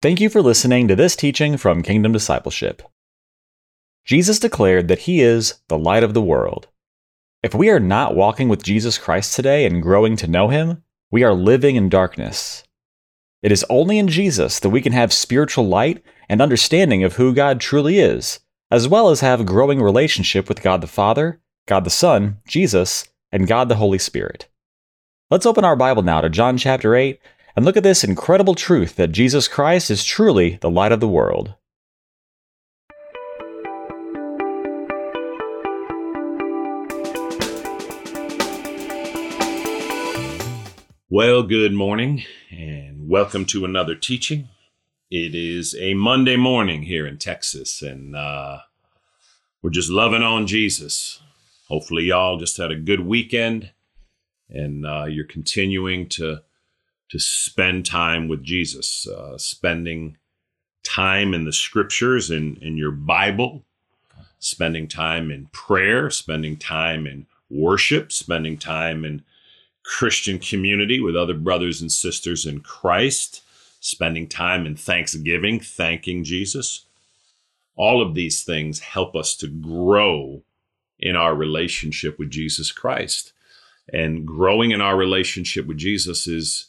Thank you for listening to this teaching from Kingdom Discipleship. Jesus declared that He is the light of the world. If we are not walking with Jesus Christ today and growing to know Him, we are living in darkness. It is only in Jesus that we can have spiritual light and understanding of who God truly is, as well as have a growing relationship with God the Father, God the Son, Jesus, and God the Holy Spirit. Let's open our Bible now to John chapter 8 and look at this incredible truth that Jesus Christ is truly the light of the world. Well, good morning and welcome to another teaching. It is a Monday morning here in Texas, and uh, we're just loving on Jesus. Hopefully, y'all just had a good weekend and uh, you're continuing to to spend time with Jesus, uh, spending time in the scriptures and in, in your Bible, spending time in prayer, spending time in worship, spending time in Christian community with other brothers and sisters in Christ, spending time in thanksgiving, thanking Jesus. All of these things help us to grow in our relationship with Jesus Christ. And growing in our relationship with Jesus is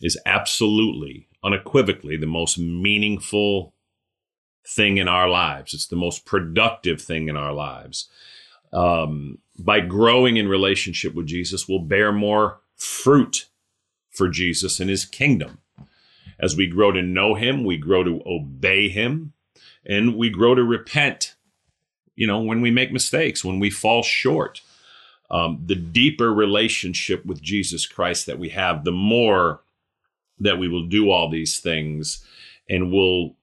is absolutely, unequivocally, the most meaningful thing in our lives. It's the most productive thing in our lives. Um, by growing in relationship with Jesus, we'll bear more fruit for Jesus and his kingdom. As we grow to know him, we grow to obey him, and we grow to repent, you know, when we make mistakes, when we fall short. Um, the deeper relationship with Jesus Christ that we have, the more that we will do all these things and we'll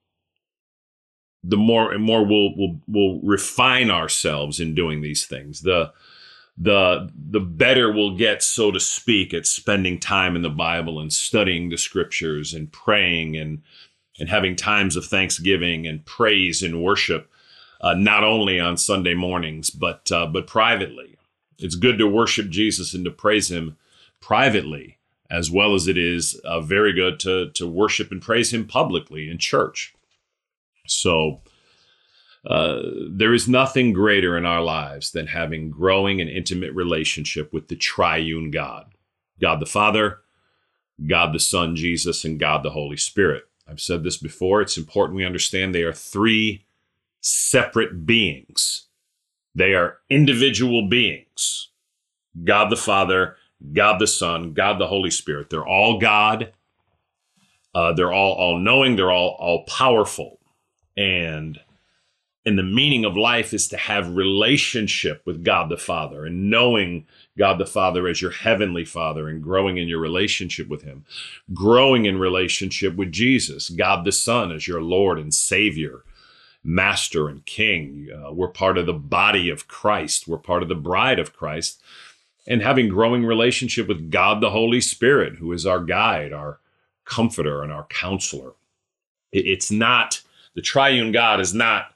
the more and more we'll we'll we'll refine ourselves in doing these things. The the the better we'll get so to speak at spending time in the bible and studying the scriptures and praying and and having times of thanksgiving and praise and worship uh, not only on sunday mornings but uh, but privately. It's good to worship jesus and to praise him privately as well as it is uh, very good to to worship and praise Him publicly in church. So. Uh, there is nothing greater in our lives than having growing and intimate relationship with the triune God, God the Father, God the Son, Jesus, and God the Holy Spirit. I've said this before. It's important we understand they are three separate beings. They are individual beings. God the Father, God the Son, God the Holy Spirit. They're all God. Uh, they're all all knowing. They're all all powerful, and and the meaning of life is to have relationship with God the Father and knowing God the Father as your heavenly Father and growing in your relationship with Him, growing in relationship with Jesus, God the Son as your Lord and Savior, Master and King. Uh, we're part of the body of Christ. We're part of the bride of Christ and having growing relationship with God the Holy Spirit, who is our guide, our comforter, and our counselor. It's not the triune God is not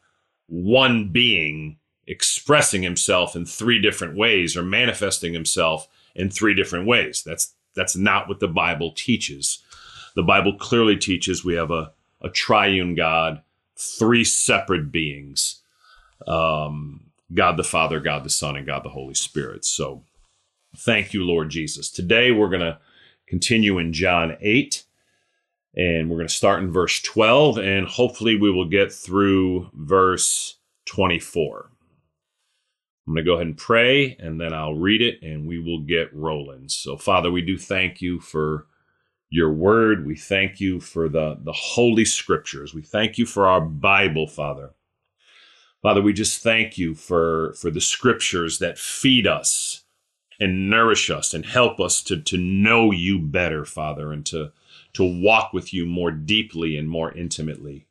one being expressing himself in three different ways or manifesting himself in three different ways. That's that's not what the Bible teaches. The Bible clearly teaches we have a, a triune God, three separate beings. Um, God the Father, God the Son, and God the Holy Spirit. So Thank you, Lord Jesus. Today we're going to continue in John 8, and we're going to start in verse 12, and hopefully we will get through verse 24. I'm going to go ahead and pray, and then I'll read it, and we will get rolling. So, Father, we do thank you for your word. We thank you for the, the holy scriptures. We thank you for our Bible, Father. Father, we just thank you for, for the scriptures that feed us and nourish us and help us to, to know you better, Father, and to, to walk with you more deeply and more intimately.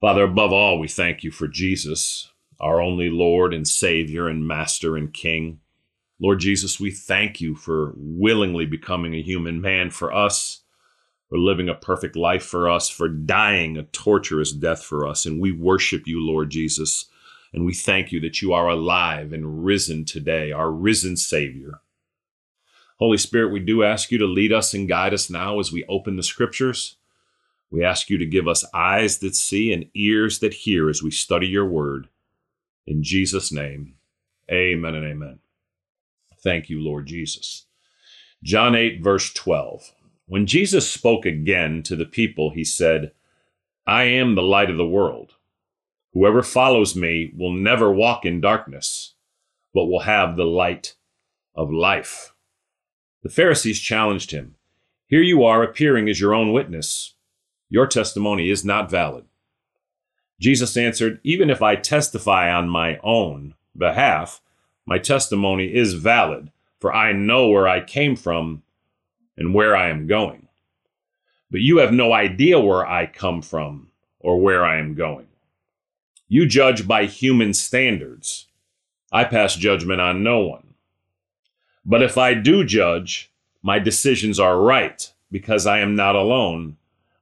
Father, above all, we thank you for Jesus, our only Lord and Savior and Master and King. Lord Jesus, we thank you for willingly becoming a human man for us, for living a perfect life for us, for dying a torturous death for us. And we worship you, Lord Jesus and we thank you that you are alive and risen today, our risen Savior. Holy Spirit, we do ask you to lead us and guide us now as we open the scriptures. We ask you to give us eyes that see and ears that hear as we study your word. In Jesus' name, amen and amen. Thank you, Lord Jesus. John 8, verse 12. When Jesus spoke again to the people, he said, I am the light of the world. Whoever follows me will never walk in darkness, but will have the light of life. The Pharisees challenged him. Here you are appearing as your own witness. Your testimony is not valid. Jesus answered, Even if I testify on my own behalf, my testimony is valid, for I know where I came from and where I am going. But you have no idea where I come from or where I am going. You judge by human standards. I pass judgment on no one. But if I do judge, my decisions are right because I am not alone.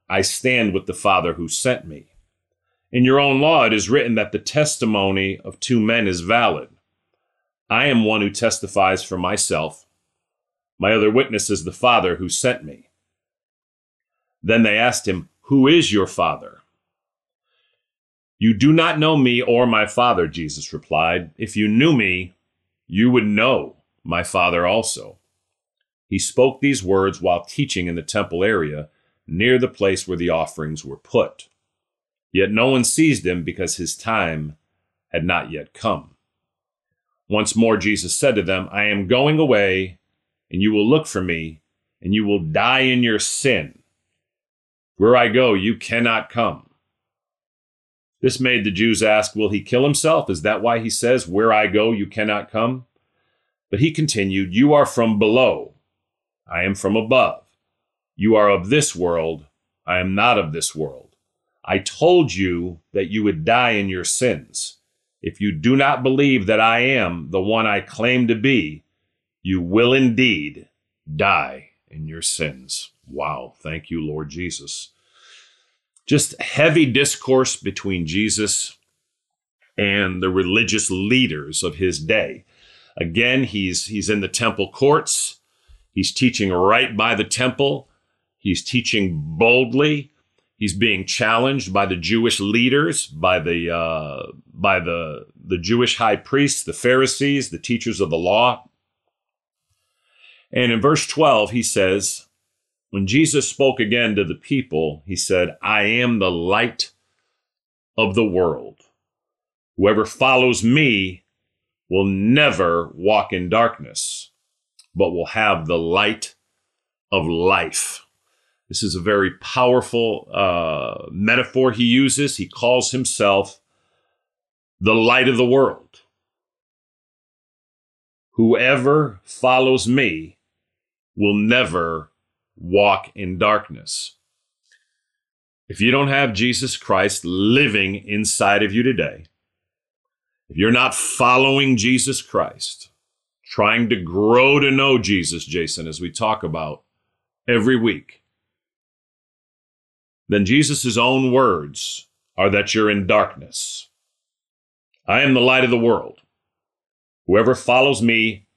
I stand with the Father who sent me. In your own law, it is written that the testimony of two men is valid. I am one who testifies for myself. My other witness is the Father who sent me. Then they asked him, Who is your Father? You do not know me or my Father, Jesus replied. If you knew me, you would know my Father also. He spoke these words while teaching in the temple area near the place where the offerings were put. Yet no one seized him because his time had not yet come. Once more, Jesus said to them, I am going away, and you will look for me, and you will die in your sin. Where I go, you cannot come. This made the Jews ask, Will he kill himself? Is that why he says, Where I go, you cannot come? But he continued, You are from below, I am from above. You are of this world, I am not of this world. I told you that you would die in your sins. If you do not believe that I am the one I claim to be, you will indeed die in your sins. Wow. Thank you, Lord Jesus. Just heavy discourse between Jesus and the religious leaders of his day. Again, he's he's in the temple courts. He's teaching right by the temple. He's teaching boldly. He's being challenged by the Jewish leaders, by the uh, by the the Jewish high priests, the Pharisees, the teachers of the law. And in verse 12, he says, when Jesus spoke again to the people, he said, I am the light of the world. Whoever follows me will never walk in darkness, but will have the light of life. This is a very powerful uh, metaphor he uses. He calls himself the light of the world. Whoever follows me will never walk in darkness. If you don't have Jesus Christ living inside of you today, if you're not following Jesus Christ, trying to grow to know Jesus, Jason, as we talk about every week, then Jesus' own words are that you're in darkness. I am the light of the world. Whoever follows me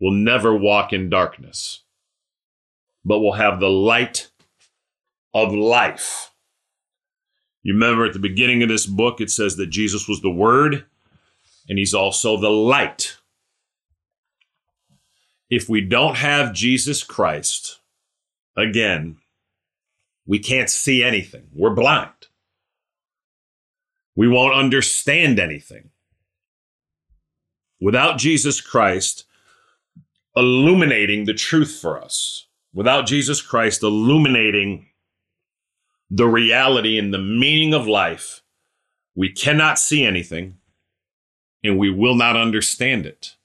will never walk in darkness, but will have the light of life. You remember at the beginning of this book, it says that Jesus was the Word and He's also the light. If we don't have Jesus Christ, again, we can't see anything. We're blind. We won't understand anything. Without Jesus Christ illuminating the truth for us, without Jesus Christ illuminating the reality and the meaning of life, we cannot see anything and we will not understand it.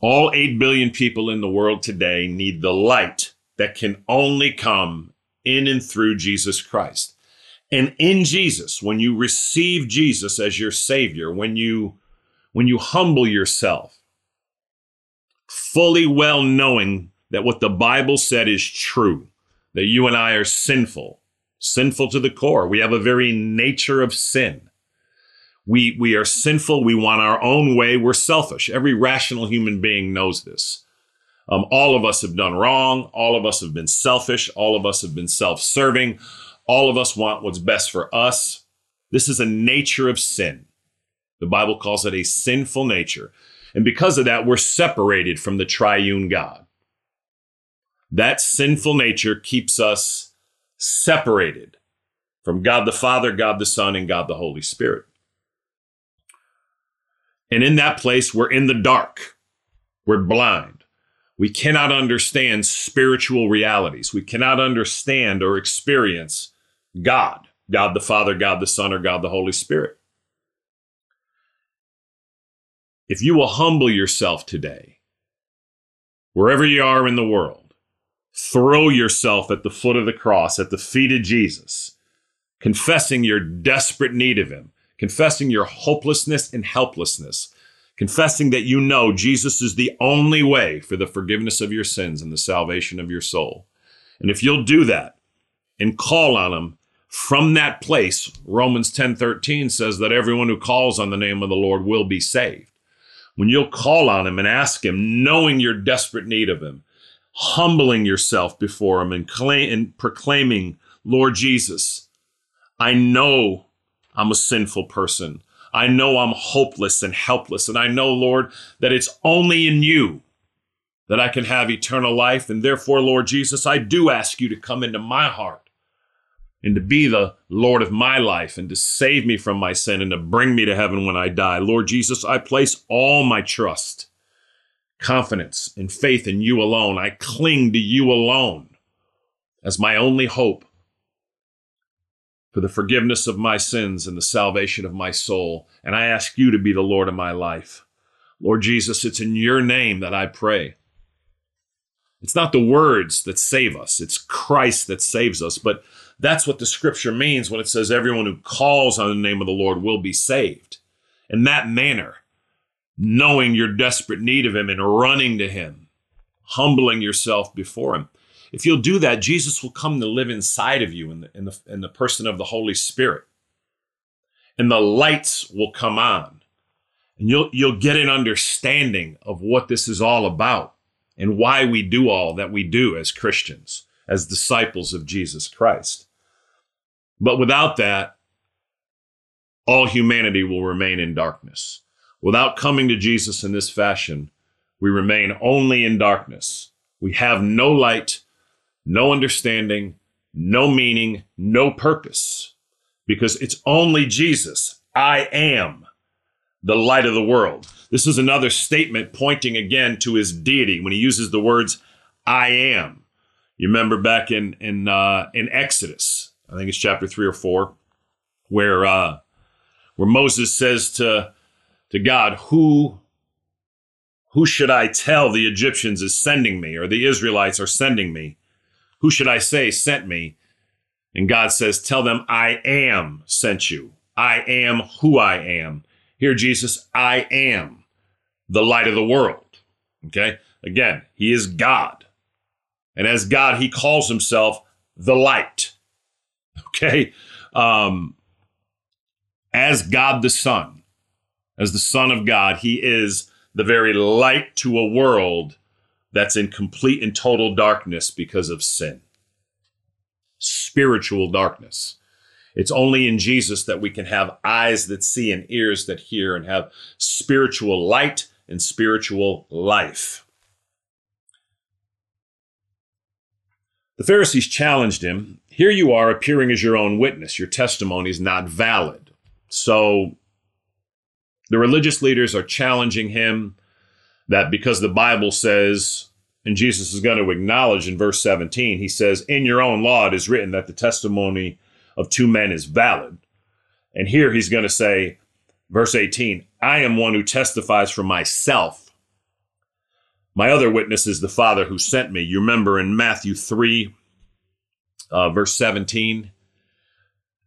All 8 billion people in the world today need the light that can only come in and through Jesus Christ. And in Jesus, when you receive Jesus as your savior, when you when you humble yourself, fully well knowing that what the Bible said is true, that you and I are sinful, sinful to the core. We have a very nature of sin. We, we are sinful. We want our own way. We're selfish. Every rational human being knows this. Um, all of us have done wrong. All of us have been selfish. All of us have been self serving. All of us want what's best for us. This is a nature of sin. The Bible calls it a sinful nature. And because of that, we're separated from the triune God. That sinful nature keeps us separated from God the Father, God the Son, and God the Holy Spirit. And in that place, we're in the dark. We're blind. We cannot understand spiritual realities. We cannot understand or experience God, God the Father, God the Son, or God the Holy Spirit. If you will humble yourself today, wherever you are in the world, throw yourself at the foot of the cross, at the feet of Jesus, confessing your desperate need of Him, confessing your hopelessness and helplessness, confessing that you know Jesus is the only way for the forgiveness of your sins and the salvation of your soul. And if you'll do that and call on Him from that place, Romans 10 13 says that everyone who calls on the name of the Lord will be saved when you'll call on him and ask him, knowing your desperate need of him, humbling yourself before him and, claim, and proclaiming, Lord Jesus, I know I'm a sinful person. I know I'm hopeless and helpless. And I know, Lord, that it's only in you that I can have eternal life. And therefore, Lord Jesus, I do ask you to come into my heart and to be the Lord of my life and to save me from my sin and to bring me to heaven when I die. Lord Jesus, I place all my trust, confidence, and faith in you alone. I cling to you alone as my only hope for the forgiveness of my sins and the salvation of my soul. And I ask you to be the Lord of my life. Lord Jesus, it's in your name that I pray. It's not the words that save us, it's Christ that saves us. But that's what the scripture means when it says everyone who calls on the name of the Lord will be saved. In that manner, knowing your desperate need of Him and running to Him, humbling yourself before Him. If you'll do that, Jesus will come to live inside of you in the, in the, in the person of the Holy Spirit. And the lights will come on. And you'll, you'll get an understanding of what this is all about and why we do all that we do as Christians as disciples of Jesus Christ. But without that, all humanity will remain in darkness. Without coming to Jesus in this fashion, we remain only in darkness. We have no light, no understanding, no meaning, no purpose, because it's only Jesus. I am the light of the world. This is another statement pointing again to his deity when he uses the words, I am. You remember back in in uh, in Exodus, I think it's chapter three or four, where uh, where Moses says to to God, "Who who should I tell the Egyptians is sending me, or the Israelites are sending me? Who should I say sent me?" And God says, "Tell them I am sent you. I am who I am." Here, Jesus, I am the light of the world. Okay, again, He is God. And as God, he calls himself the light. Okay. Um, as God the Son, as the Son of God, he is the very light to a world that's in complete and total darkness because of sin. Spiritual darkness. It's only in Jesus that we can have eyes that see and ears that hear and have spiritual light and spiritual life. The Pharisees challenged him. Here you are appearing as your own witness. Your testimony is not valid. So the religious leaders are challenging him that because the Bible says, and Jesus is going to acknowledge in verse 17, he says, In your own law it is written that the testimony of two men is valid. And here he's going to say, verse 18, I am one who testifies for myself my other witness is the Father who sent me. You remember in Matthew 3, uh, verse 17,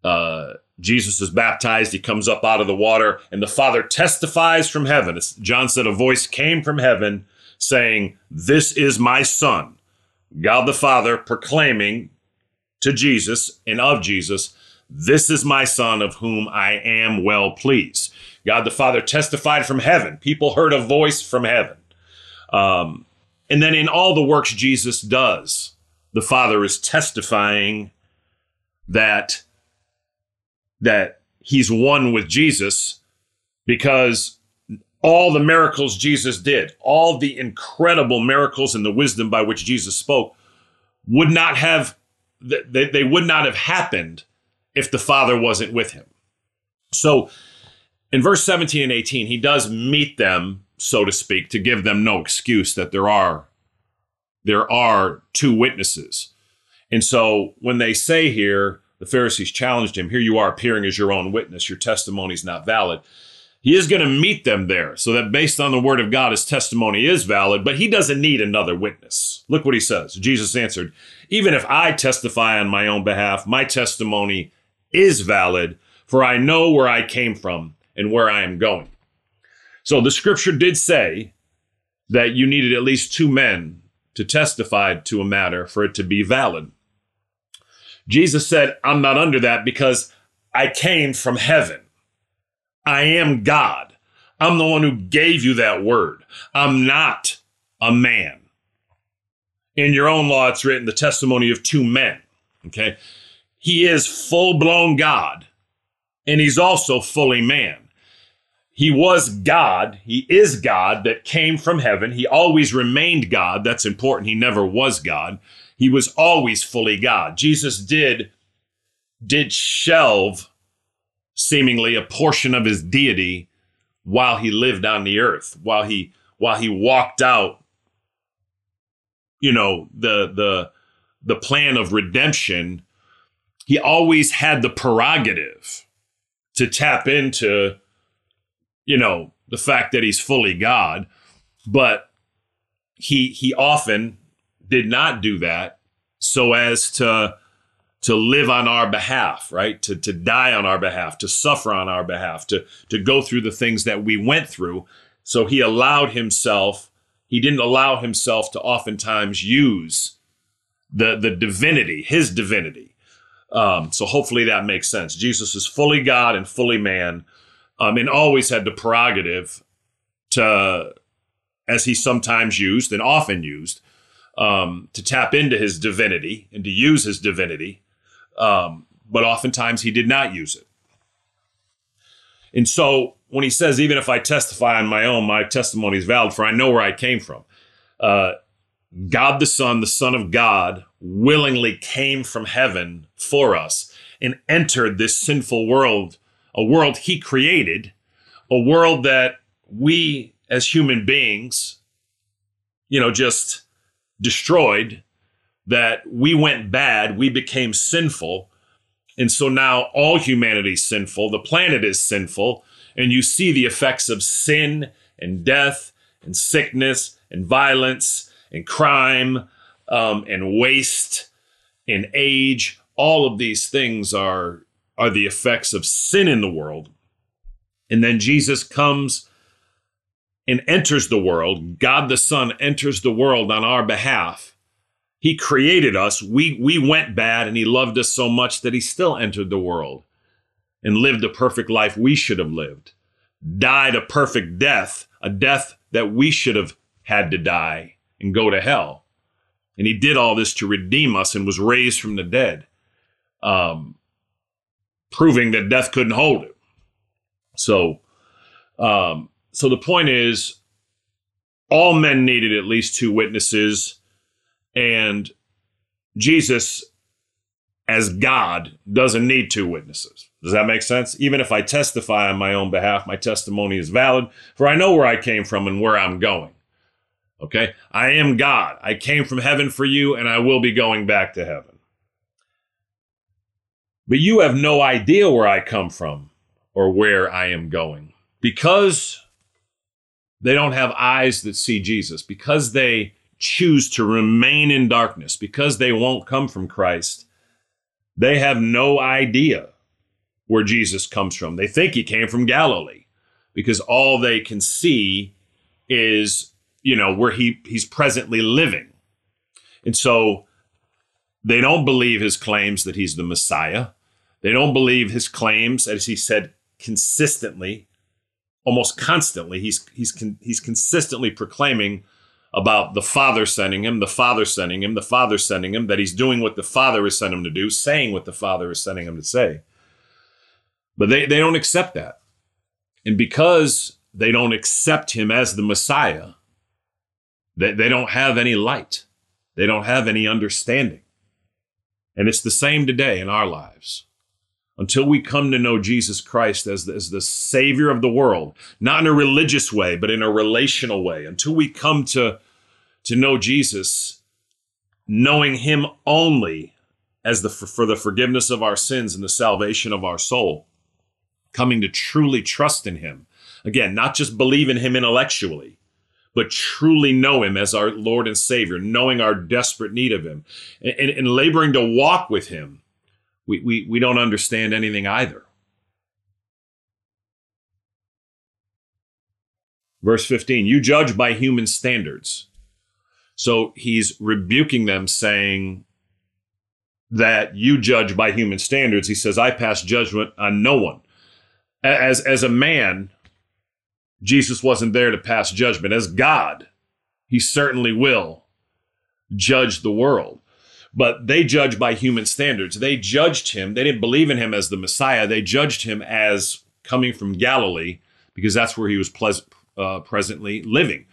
uh, Jesus is baptized. He comes up out of the water, and the Father testifies from heaven. John said, A voice came from heaven saying, This is my Son. God the Father proclaiming to Jesus and of Jesus, This is my Son of whom I am well pleased. God the Father testified from heaven. People heard a voice from heaven. Um, And then in all the works Jesus does, the Father is testifying that that he's one with Jesus because all the miracles Jesus did, all the incredible miracles and the wisdom by which Jesus spoke would not have they, they would not have happened if the Father wasn't with him. So in verse 17 and 18, he does meet them, so to speak, to give them no excuse that there are there are two witnesses. And so when they say here, the Pharisees challenged him, Here you are appearing as your own witness, your testimony is not valid. He is going to meet them there so that based on the word of God, his testimony is valid, but he doesn't need another witness. Look what he says. Jesus answered, Even if I testify on my own behalf, my testimony is valid, for I know where I came from and where I am going. So the scripture did say that you needed at least two men to testify to a matter for it to be valid. Jesus said, I'm not under that because I came from heaven. I am God. I'm the one who gave you that word. I'm not a man. In your own law, it's written the testimony of two men. Okay. He is full blown God and he's also fully man. He was God. He is God that came from heaven. He always remained God. That's important. He never was God. He was always fully God. Jesus did did shelve seemingly a portion of his deity while he lived on the earth, while he while he walked out you know the the the plan of redemption he always had the prerogative to tap into you know the fact that he's fully god but he he often did not do that so as to to live on our behalf right? To to die on our behalf to suffer on our behalf to to go through the things that we went through. So he allowed himself he didn't allow himself to oftentimes use the the divinity his divinity. Um, so hopefully that makes sense. Jesus is fully God and fully man, um, and always had the prerogative to, as he sometimes used and often used, um, to tap into his divinity and to use his divinity. Um, but oftentimes he did not use it. And so when he says, even if I testify on my own, my testimony is valid, for I know where I came from. Uh, God the Son, the Son of God, willingly came from heaven for us and entered this sinful world, a world he created, a world that we as human beings, you know, just destroyed, that we went bad, we became sinful. And so now all humanity's sinful, the planet is sinful, and you see the effects of sin and death and sickness and violence and crime um, and waste and age. All of these things are are the effects of sin in the world. And then Jesus comes and enters the world. God the Son enters the world on our behalf. He created us. We we went bad and he loved us so much that he still entered the world and lived the perfect life we should have lived. Died a perfect death, a death that we should have had to die and go to hell. And he did all this to redeem us and was raised from the dead, um, proving that death couldn't hold him. So, um, so the point is, all men needed at least two witnesses, and Jesus, as God, doesn't need two witnesses. Does that make sense? Even if I testify on my own behalf, my testimony is valid, for I know where I came from and where I'm going. Okay? I am God. I came from heaven for you, and I will be going back to heaven. But you have no idea where I come from or where I am going because they don't have eyes that see Jesus, because they choose to remain in darkness, because they won't come from Christ. They have no idea where Jesus comes from. They think he came from Galilee because all they can see is you know, where he he's presently living. And so they don't believe his claims that he's the Messiah. They don't believe his claims, as he said consistently, almost constantly. He's he's con- he's consistently proclaiming about the Father sending him, the Father sending him, the Father sending him, that he's doing what the Father has sent him to do, saying what the Father is sending him to say. But they, they don't accept that. And because they don't accept him as the Messiah, they, they don't have any light. They don't have any understanding. And it's the same today in our lives. Until we come to know Jesus Christ as the, as the Savior of the world, not in a religious way, but in a relational way, until we come to, to know Jesus, knowing Him only as the for the forgiveness of our sins and the salvation of our soul, coming to truly trust in Him. Again, not just believe in Him intellectually, but truly know Him as our Lord and Savior, knowing our desperate need of Him, and, and, and laboring to walk with Him, we, we, we don't understand anything either. Verse 15, you judge by human standards. So he's rebuking them, saying that you judge by human standards. He says, I pass judgment on no one. As, as a man, Jesus wasn't there to pass judgment. As God, he certainly will judge the world. But they judge by human standards. They judged him. They didn't believe in him as the Messiah. They judged him as coming from Galilee because that's where he was ples- uh, presently living.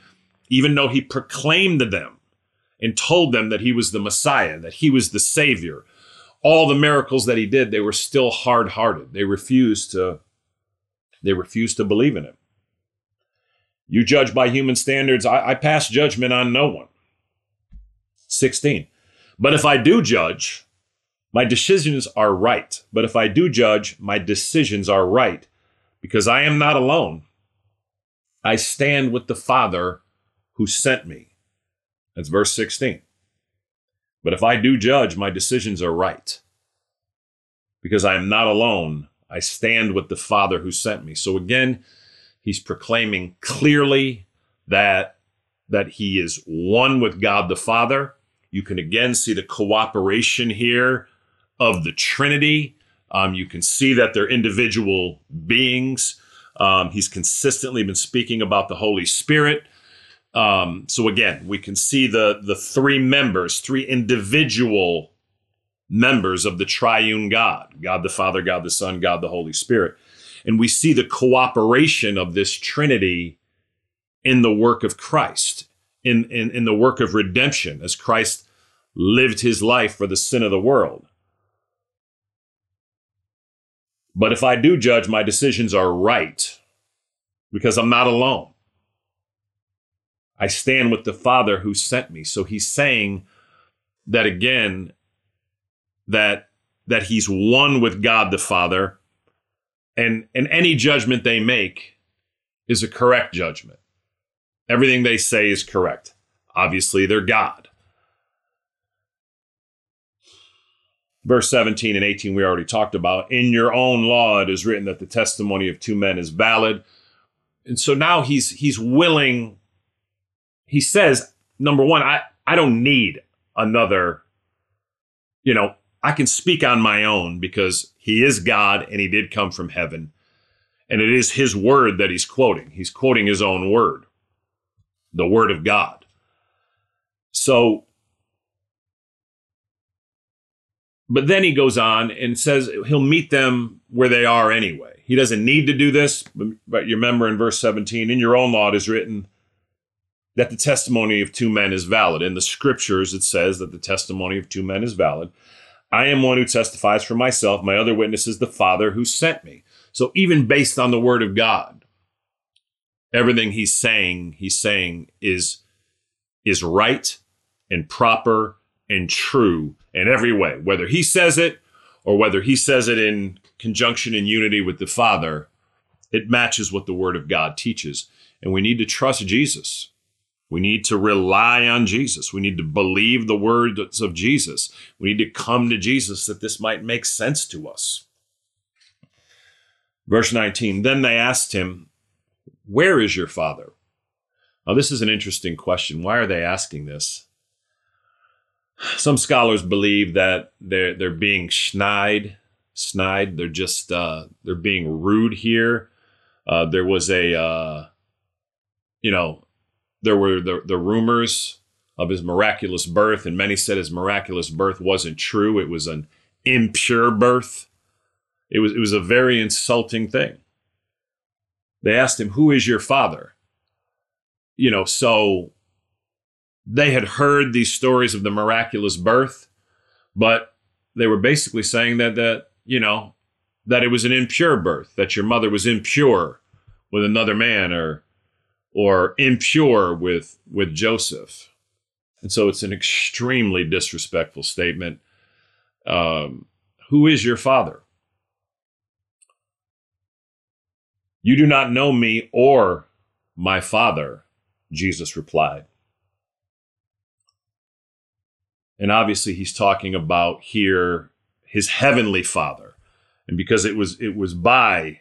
Even though he proclaimed to them and told them that he was the Messiah, that he was the Savior, all the miracles that he did, they were still hard hearted. They refused to. They refused to believe in him. You judge by human standards. I, I pass judgment on no one. 16. But if I do judge, my decisions are right. But if I do judge, my decisions are right because I am not alone. I stand with the Father who sent me. That's verse 16. But if I do judge, my decisions are right because I am not alone. I stand with the Father who sent me. So again, He's proclaiming clearly that, that he is one with God the Father. You can again see the cooperation here of the Trinity. Um, you can see that they're individual beings. Um, he's consistently been speaking about the Holy Spirit. Um, so again, we can see the the three members, three individual members of the triune God: God the Father, God the Son, God the Holy Spirit. And we see the cooperation of this Trinity in the work of Christ, in, in, in the work of redemption, as Christ lived his life for the sin of the world. But if I do judge, my decisions are right because I'm not alone. I stand with the Father who sent me. So he's saying that again, that that he's one with God the Father and and any judgment they make is a correct judgment. Everything they say is correct. Obviously, they're God. Verse 17 and 18, we already talked about. In your own law, it is written that the testimony of two men is valid. And so now he's he's willing, he says, number one, I, I don't need another, you know, I can speak on my own because he is God and he did come from heaven. And it is his word that he's quoting. He's quoting his own word, the word of God. So, but then he goes on and says he'll meet them where they are anyway. He doesn't need to do this, but you remember in verse 17, in your own law it is written that the testimony of two men is valid. In the scriptures, it says that the testimony of two men is valid. I am one who testifies for myself. My other witness is the Father who sent me. So even based on the word of God, everything he's saying, he's saying is, is right and proper and true in every way. Whether he says it or whether he says it in conjunction and unity with the Father, it matches what the word of God teaches. And we need to trust Jesus. We need to rely on Jesus. We need to believe the words of Jesus. We need to come to Jesus that this might make sense to us. Verse 19 Then they asked him, Where is your father? Now, this is an interesting question. Why are they asking this? Some scholars believe that they're, they're being snide, snide. They're just, uh, they're being rude here. Uh, there was a, uh, you know, there were the, the rumors of his miraculous birth, and many said his miraculous birth wasn't true. It was an impure birth. It was, it was a very insulting thing. They asked him, Who is your father? You know, so they had heard these stories of the miraculous birth, but they were basically saying that that, you know, that it was an impure birth, that your mother was impure with another man or or impure with with Joseph. And so it's an extremely disrespectful statement. Um, who is your father? You do not know me or my father, Jesus replied. And obviously he's talking about here his heavenly father. And because it was it was by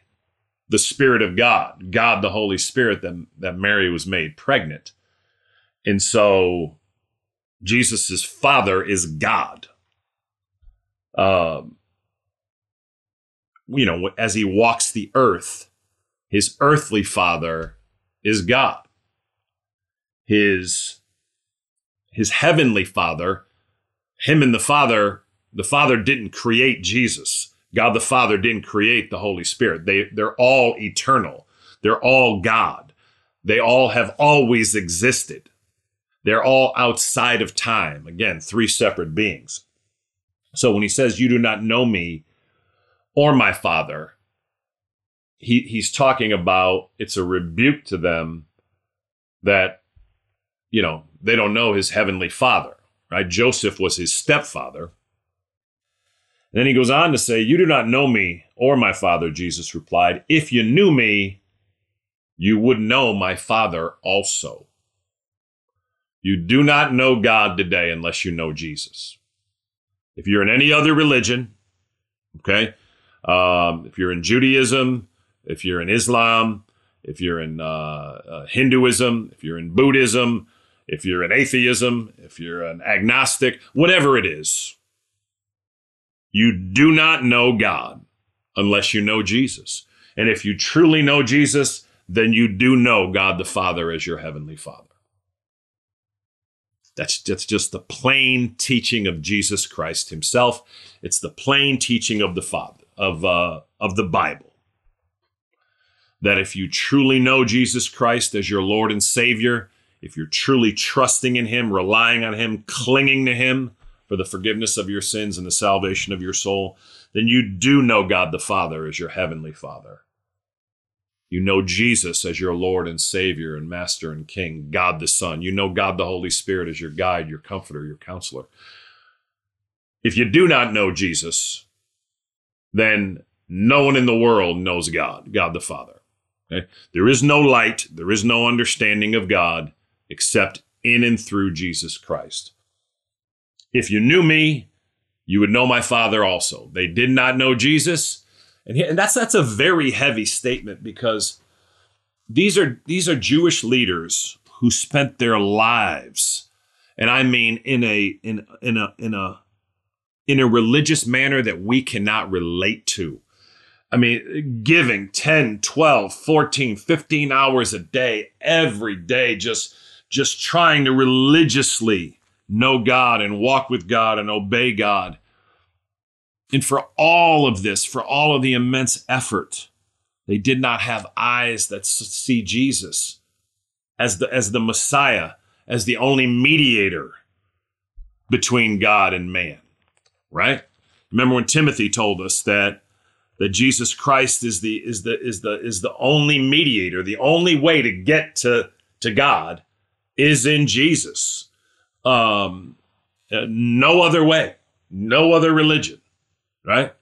the Spirit of God, God the Holy Spirit, that, that Mary was made pregnant. And so Jesus' father is God. Um, you know, as he walks the earth, his earthly father is God. His, his heavenly father, him and the father, the father didn't create Jesus. God the Father didn't create the Holy Spirit. They, they're all eternal. They're all God. They all have always existed. They're all outside of time. Again, three separate beings. So when he says, You do not know me or my Father, he, he's talking about it's a rebuke to them that, you know, they don't know his heavenly Father, right? Joseph was his stepfather and then he goes on to say, You do not know me or my Father, Jesus replied. If you knew me, you would know my Father also. You do not know God today unless you know Jesus. If you're in any other religion, okay, um, if you're in Judaism, if you're in Islam, if you're in uh, uh, Hinduism, if you're in Buddhism, if you're an atheism, if you're an agnostic, whatever it is, you do not know God unless you know Jesus. And if you truly know Jesus, then you do know God the Father as your heavenly Father. That's, that's just the plain teaching of Jesus Christ himself. It's the plain teaching of the Father, of, uh, of the Bible. That if you truly know Jesus Christ as your Lord and Savior, if you're truly trusting in Him, relying on Him, clinging to Him, for the forgiveness of your sins and the salvation of your soul, then you do know God the Father as your heavenly Father. You know Jesus as your Lord and Savior and Master and King, God the Son. You know God the Holy Spirit as your guide, your comforter, your counselor. If you do not know Jesus, then no one in the world knows God, God the Father. Okay? There is no light, there is no understanding of God except in and through Jesus Christ. If you knew me, you would know my Father also. They did not know Jesus. And, he, and that's that's a very heavy statement because these are these are Jewish leaders who spent their lives, and I mean in a in in a in a in a religious manner that we cannot relate to. I mean, giving 10, 12, 14, 15 hours a day, every day, just, just trying to religiously know God and walk with God and obey God. And for all of this, for all of the immense effort, they did not have eyes that see Jesus as the, as the Messiah, as the only mediator between God and man, right? Remember when Timothy told us that that Jesus Christ is the is the is the is the only mediator, the only way to get to to God is in Jesus. Um, uh, no other way, no other religion, right?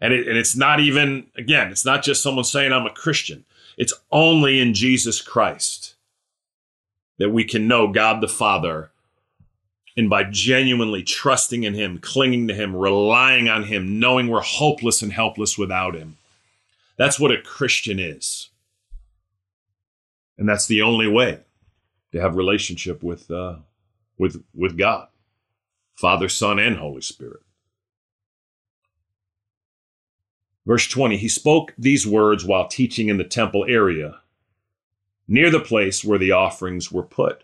And, it, and it's not even, again, it's not just someone saying I'm a Christian. It's only in Jesus Christ that we can know God the Father. And by genuinely trusting in Him, clinging to Him, relying on Him, knowing we're hopeless and helpless without Him. That's what a Christian is. And that's the only way to have relationship with, uh, with, with God, Father, Son, and Holy Spirit. Verse 20, he spoke these words while teaching in the temple area near the place where the offerings were put.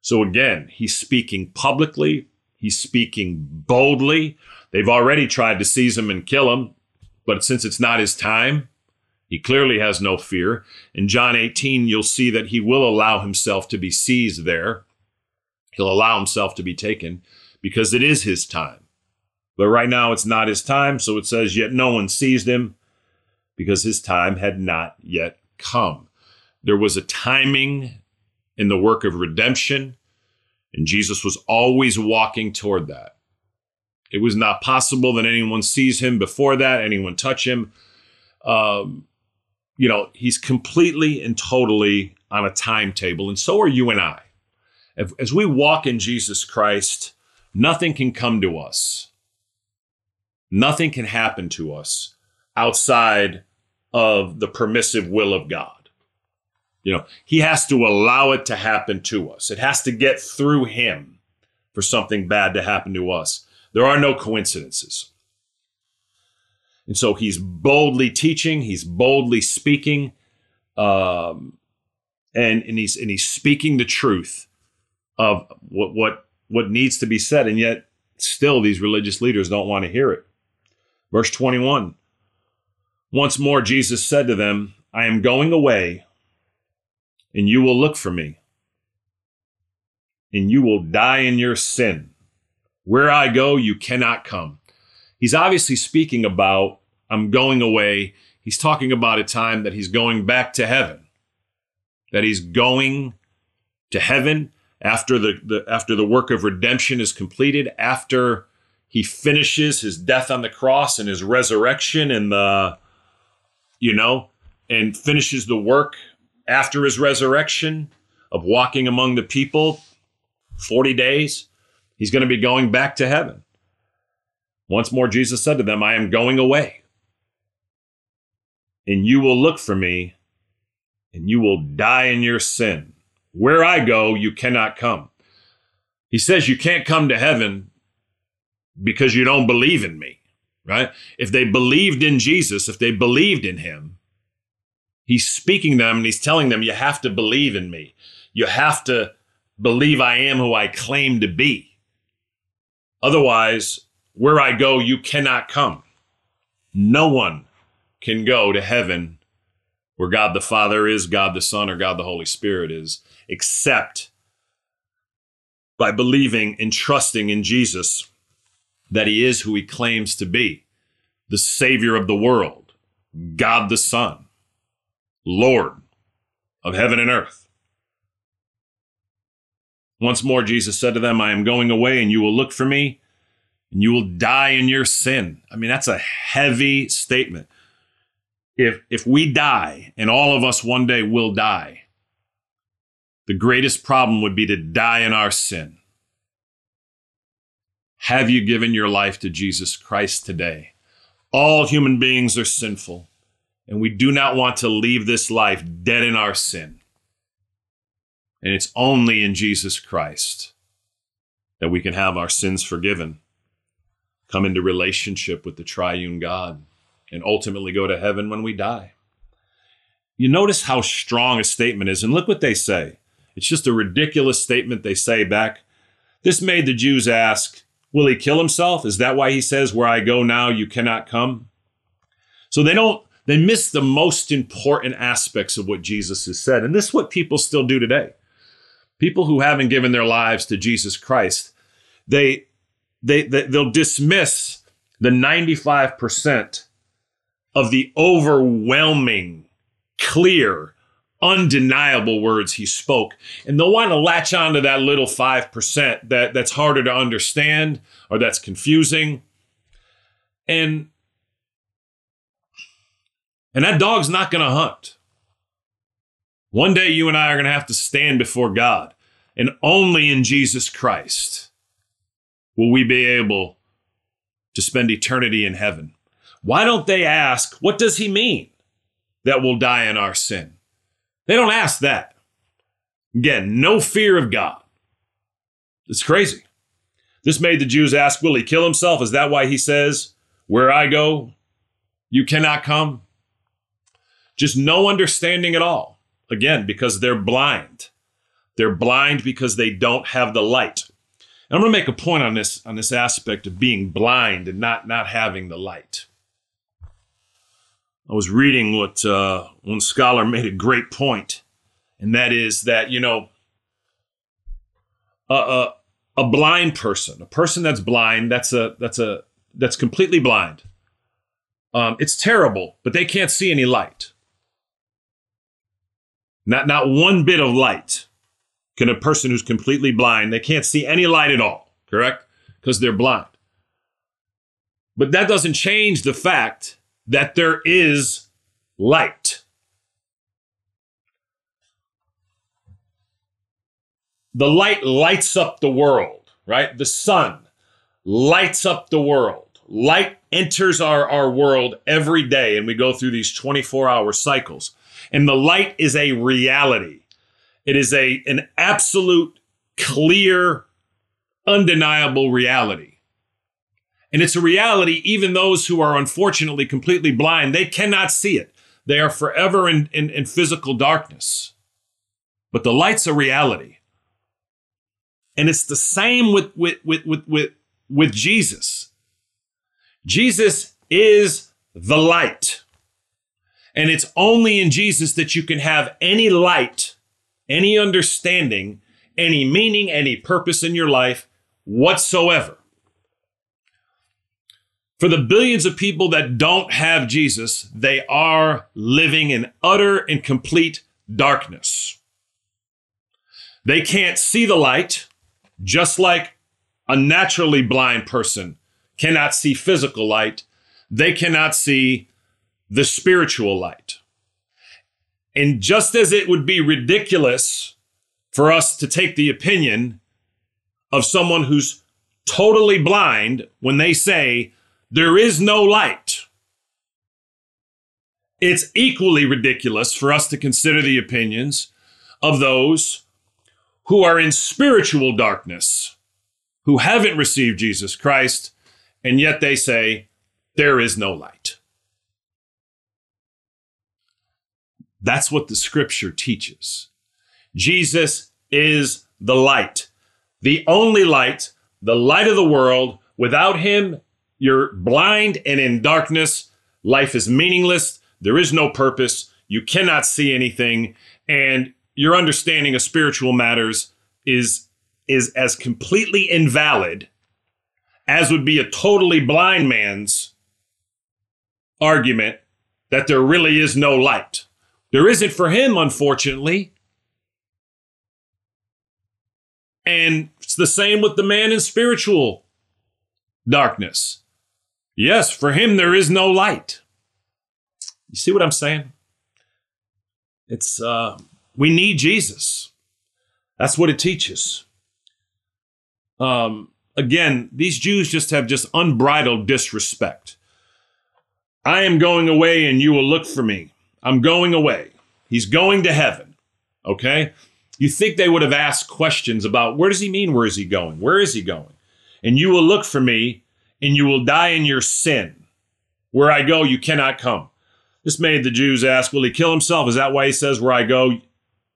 So again, he's speaking publicly, he's speaking boldly. They've already tried to seize him and kill him, but since it's not his time, he clearly has no fear. In John 18, you'll see that he will allow himself to be seized there. He'll allow himself to be taken because it is his time. But right now it's not his time, so it says, Yet no one seized him because his time had not yet come. There was a timing in the work of redemption, and Jesus was always walking toward that. It was not possible that anyone seize him before that, anyone touch him. Um, you know, he's completely and totally on a timetable, and so are you and I. As we walk in Jesus Christ, nothing can come to us Nothing can happen to us outside of the permissive will of God. You know, He has to allow it to happen to us, it has to get through Him for something bad to happen to us. There are no coincidences. And so he's boldly teaching, he's boldly speaking, um, and, and he's and he's speaking the truth of what what what needs to be said, and yet still these religious leaders don't want to hear it. Verse 21 Once more, Jesus said to them, I am going away, and you will look for me, and you will die in your sin. Where I go, you cannot come. He's obviously speaking about, I'm going away. He's talking about a time that he's going back to heaven, that he's going to heaven after the, the after the work of redemption is completed, after he finishes his death on the cross and his resurrection and the you know and finishes the work after his resurrection of walking among the people 40 days he's going to be going back to heaven once more jesus said to them i am going away and you will look for me and you will die in your sin where i go you cannot come he says you can't come to heaven because you don't believe in me, right? If they believed in Jesus, if they believed in him, he's speaking to them and he's telling them, you have to believe in me. You have to believe I am who I claim to be. Otherwise, where I go, you cannot come. No one can go to heaven where God the Father is, God the Son, or God the Holy Spirit is, except by believing and trusting in Jesus that he is who he claims to be the Savior of the world, God the Son, Lord of heaven and earth. Once more, Jesus said to them, I am going away, and you will look for me, and you will die in your sin. I mean, that's a heavy statement. If, if we die, and all of us one day will die, the greatest problem would be to die in our sin. Have you given your life to Jesus Christ today? All human beings are sinful, and we do not want to leave this life dead in our sin. And it's only in Jesus Christ that we can have our sins forgiven, come into relationship with the triune God, and ultimately go to heaven when we die. You notice how strong a statement is, and look what they say. It's just a ridiculous statement they say back. This made the Jews ask, Will he kill himself? Is that why he says, Where I go now, you cannot come? So they don't, they miss the most important aspects of what Jesus has said. And this is what people still do today. People who haven't given their lives to Jesus Christ, they, they, they they'll dismiss the 95% of the overwhelming, clear, undeniable words he spoke. And they'll want to latch on to that little 5% that, that's harder to understand or that's confusing. And and that dog's not going to hunt. One day you and I are going to have to stand before God, and only in Jesus Christ will we be able to spend eternity in heaven. Why don't they ask, what does he mean that we'll die in our sin? They don't ask that. Again, no fear of God. It's crazy. This made the Jews ask, Will he kill himself? Is that why he says, Where I go, you cannot come? Just no understanding at all. again because they're blind. They're blind because they don't have the light. And I'm going to make a point on this on this aspect of being blind and not not having the light. I was reading what uh, one scholar made a great point, and that is that you know a, a, a blind person, a person that's blind, that's a that's a that's completely blind. Um, it's terrible, but they can't see any light. Not not one bit of light can a person who's completely blind, they can't see any light at all, correct? Because they're blind. But that doesn't change the fact that there is light. The light lights up the world, right? The sun lights up the world. Light enters our, our world every day, and we go through these 24 hour cycles. And the light is a reality. It is a an absolute clear undeniable reality. And it's a reality even those who are unfortunately completely blind, they cannot see it. They are forever in, in, in physical darkness. But the light's a reality. And it's the same with, with, with, with, with, with Jesus. Jesus is the light. And it's only in Jesus that you can have any light any understanding, any meaning, any purpose in your life whatsoever. For the billions of people that don't have Jesus, they are living in utter and complete darkness. They can't see the light, just like a naturally blind person cannot see physical light. They cannot see the spiritual light. And just as it would be ridiculous for us to take the opinion of someone who's totally blind when they say there is no light, it's equally ridiculous for us to consider the opinions of those who are in spiritual darkness, who haven't received Jesus Christ, and yet they say there is no light. That's what the scripture teaches. Jesus is the light, the only light, the light of the world. Without him, you're blind and in darkness. Life is meaningless. There is no purpose. You cannot see anything. And your understanding of spiritual matters is, is as completely invalid as would be a totally blind man's argument that there really is no light. There isn't for him, unfortunately. And it's the same with the man in spiritual darkness. Yes, for him, there is no light. You see what I'm saying? It's, uh, we need Jesus. That's what it teaches. Um, again, these Jews just have just unbridled disrespect. I am going away and you will look for me. I'm going away. He's going to heaven. Okay? You think they would have asked questions about where does he mean, where is he going? Where is he going? And you will look for me and you will die in your sin. Where I go, you cannot come. This made the Jews ask, Will he kill himself? Is that why he says, Where I go,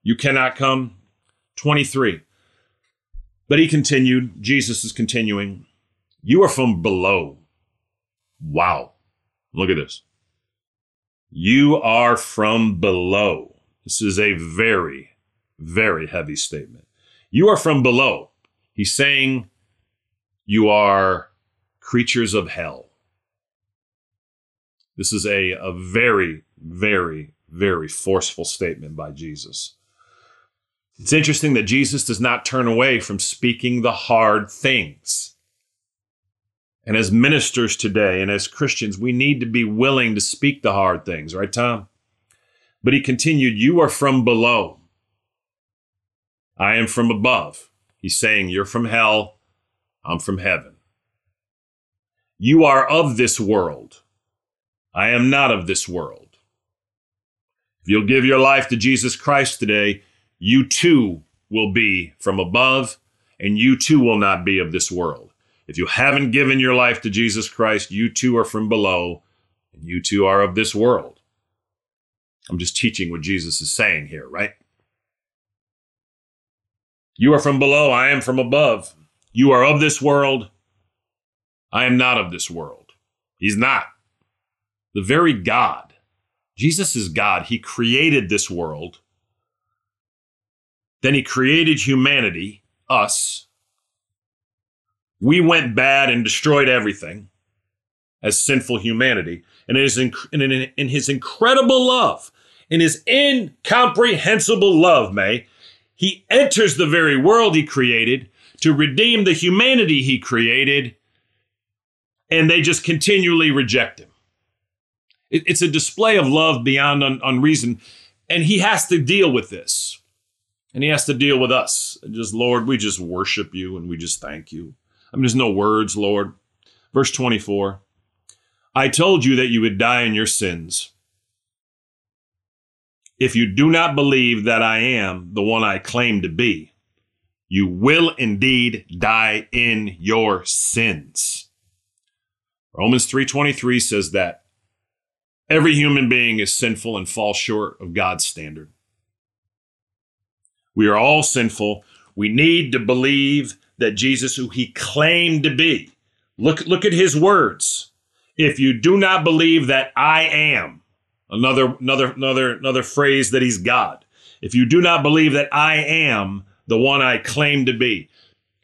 you cannot come? 23. But he continued, Jesus is continuing, You are from below. Wow. Look at this. You are from below. This is a very, very heavy statement. You are from below. He's saying you are creatures of hell. This is a, a very, very, very forceful statement by Jesus. It's interesting that Jesus does not turn away from speaking the hard things. And as ministers today and as Christians, we need to be willing to speak the hard things, right, Tom? But he continued, You are from below. I am from above. He's saying, You're from hell. I'm from heaven. You are of this world. I am not of this world. If you'll give your life to Jesus Christ today, you too will be from above, and you too will not be of this world. If you haven't given your life to Jesus Christ, you too are from below, and you too are of this world. I'm just teaching what Jesus is saying here, right? You are from below, I am from above. You are of this world, I am not of this world. He's not. The very God, Jesus is God. He created this world. Then he created humanity, us. We went bad and destroyed everything as sinful humanity. And it is in, in, in his incredible love, in his incomprehensible love, May, he enters the very world he created to redeem the humanity he created, and they just continually reject him. It, it's a display of love beyond un, unreason, and he has to deal with this. And he has to deal with us. Just, Lord, we just worship you and we just thank you. I mean, there's no words, Lord. Verse 24 I told you that you would die in your sins. If you do not believe that I am the one I claim to be, you will indeed die in your sins. Romans 3:23 says that every human being is sinful and falls short of God's standard. We are all sinful. We need to believe that Jesus who he claimed to be. Look look at his words if you do not believe that I am, another another another another phrase that he's God. If you do not believe that I am the one I claim to be,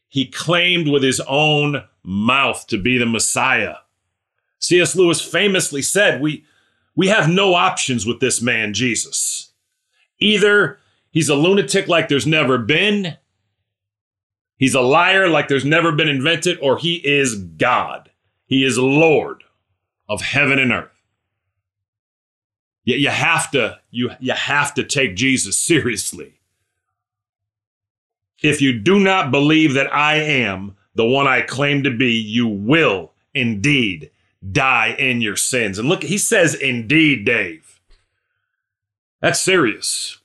he claimed with his own mouth to be the Messiah. C.S. Lewis famously said, "We we have no options with this man Jesus. Either he's a lunatic like there's never been, he's a liar like there's never been invented, or he is God. He is Lord of heaven and earth. Yet you have to you you have to take Jesus seriously. If you do not believe that I am the one I claim to be, you will indeed die in your sins. And look, he says indeed, Dave. That's serious.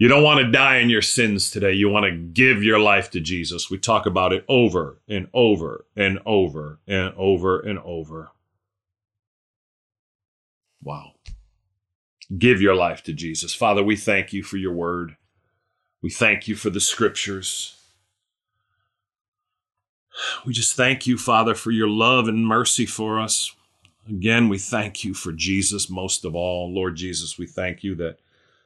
You don't want to die in your sins today. You want to give your life to Jesus. We talk about it over and over and over and over and over. Wow. Give your life to Jesus. Father, we thank you for your word. We thank you for the scriptures. We just thank you, Father, for your love and mercy for us. Again, we thank you for Jesus most of all. Lord Jesus, we thank you that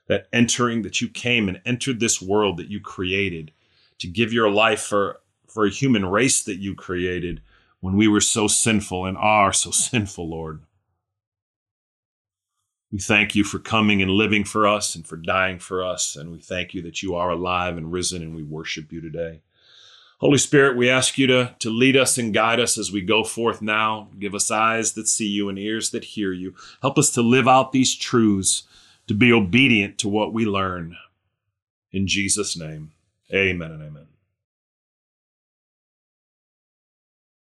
that entering that you came and entered this world that you created to give your life for for a human race that you created when we were so sinful and are so sinful lord. We thank you for coming and living for us and for dying for us and we thank you that you are alive and risen and we worship you today. Holy spirit we ask you to, to lead us and guide us as we go forth now. Give us eyes that see you and ears that hear you. Help us to live out these truths to be obedient to what we learn. In Jesus' name, amen and amen.